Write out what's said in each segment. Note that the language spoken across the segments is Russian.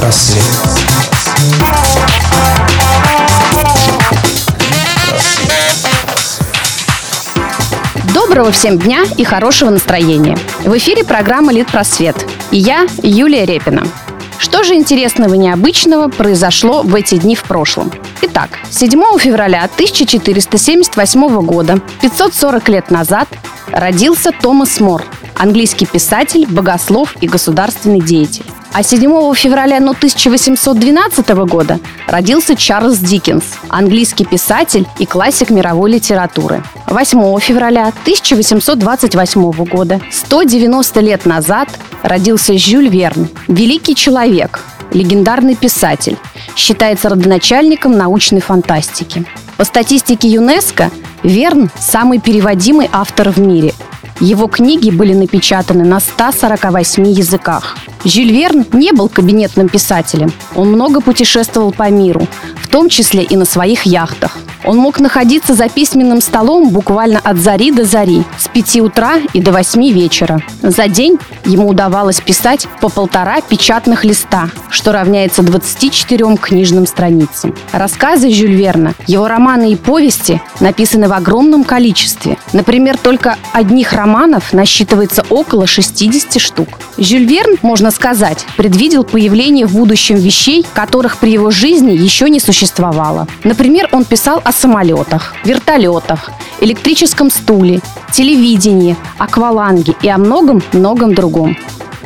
Просвет. Доброго всем дня и хорошего настроения. В эфире программа «Литпросвет». И я, Юлия Репина. Что же интересного и необычного произошло в эти дни в прошлом? Итак, 7 февраля 1478 года, 540 лет назад, родился Томас Мор, английский писатель, богослов и государственный деятель. А 7 февраля 1812 года родился Чарльз Диккенс, английский писатель и классик мировой литературы. 8 февраля 1828 года, 190 лет назад, родился Жюль Верн, великий человек, легендарный писатель, считается родоначальником научной фантастики. По статистике ЮНЕСКО, Верн – самый переводимый автор в мире. Его книги были напечатаны на 148 языках. Жюль Верн не был кабинетным писателем. Он много путешествовал по миру, в том числе и на своих яхтах. Он мог находиться за письменным столом буквально от зари до зари, с 5 утра и до 8 вечера. За день ему удавалось писать по полтора печатных листа, что равняется 24 книжным страницам. Рассказы Жюль Верна, его романы и повести написаны в огромном количестве. Например, только одних романов насчитывается около 60 штук. Жюль Верн, можно сказать, предвидел появление в будущем вещей, которых при его жизни еще не существовало. Например, он писал о самолетах, вертолетах, электрическом стуле, телевидении, акваланге и о многом-многом другом.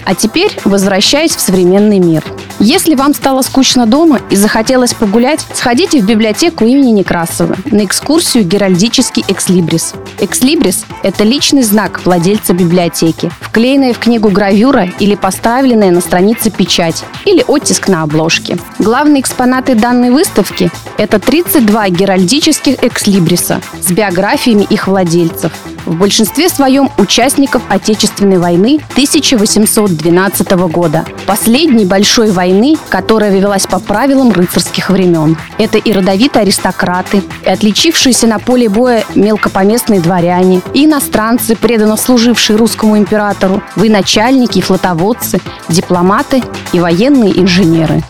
А теперь возвращаясь в современный мир. Если вам стало скучно дома и захотелось погулять, сходите в библиотеку имени Некрасова на экскурсию «Геральдический экслибрис». Экслибрис – это личный знак владельца библиотеки, вклеенная в книгу гравюра или поставленная на странице печать или оттиск на обложке. Главные экспонаты данной выставки – это 32 геральдических экслибриса с биографиями их владельцев, в большинстве своем участников Отечественной войны 1812 года, последней большой войны, которая велась по правилам рыцарских времен. Это и родовитые аристократы, и отличившиеся на поле боя мелкопоместные дворяне, и иностранцы, преданно служившие русскому императору, военачальники и флотоводцы, дипломаты и военные инженеры.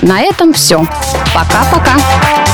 На этом все. Пока-пока.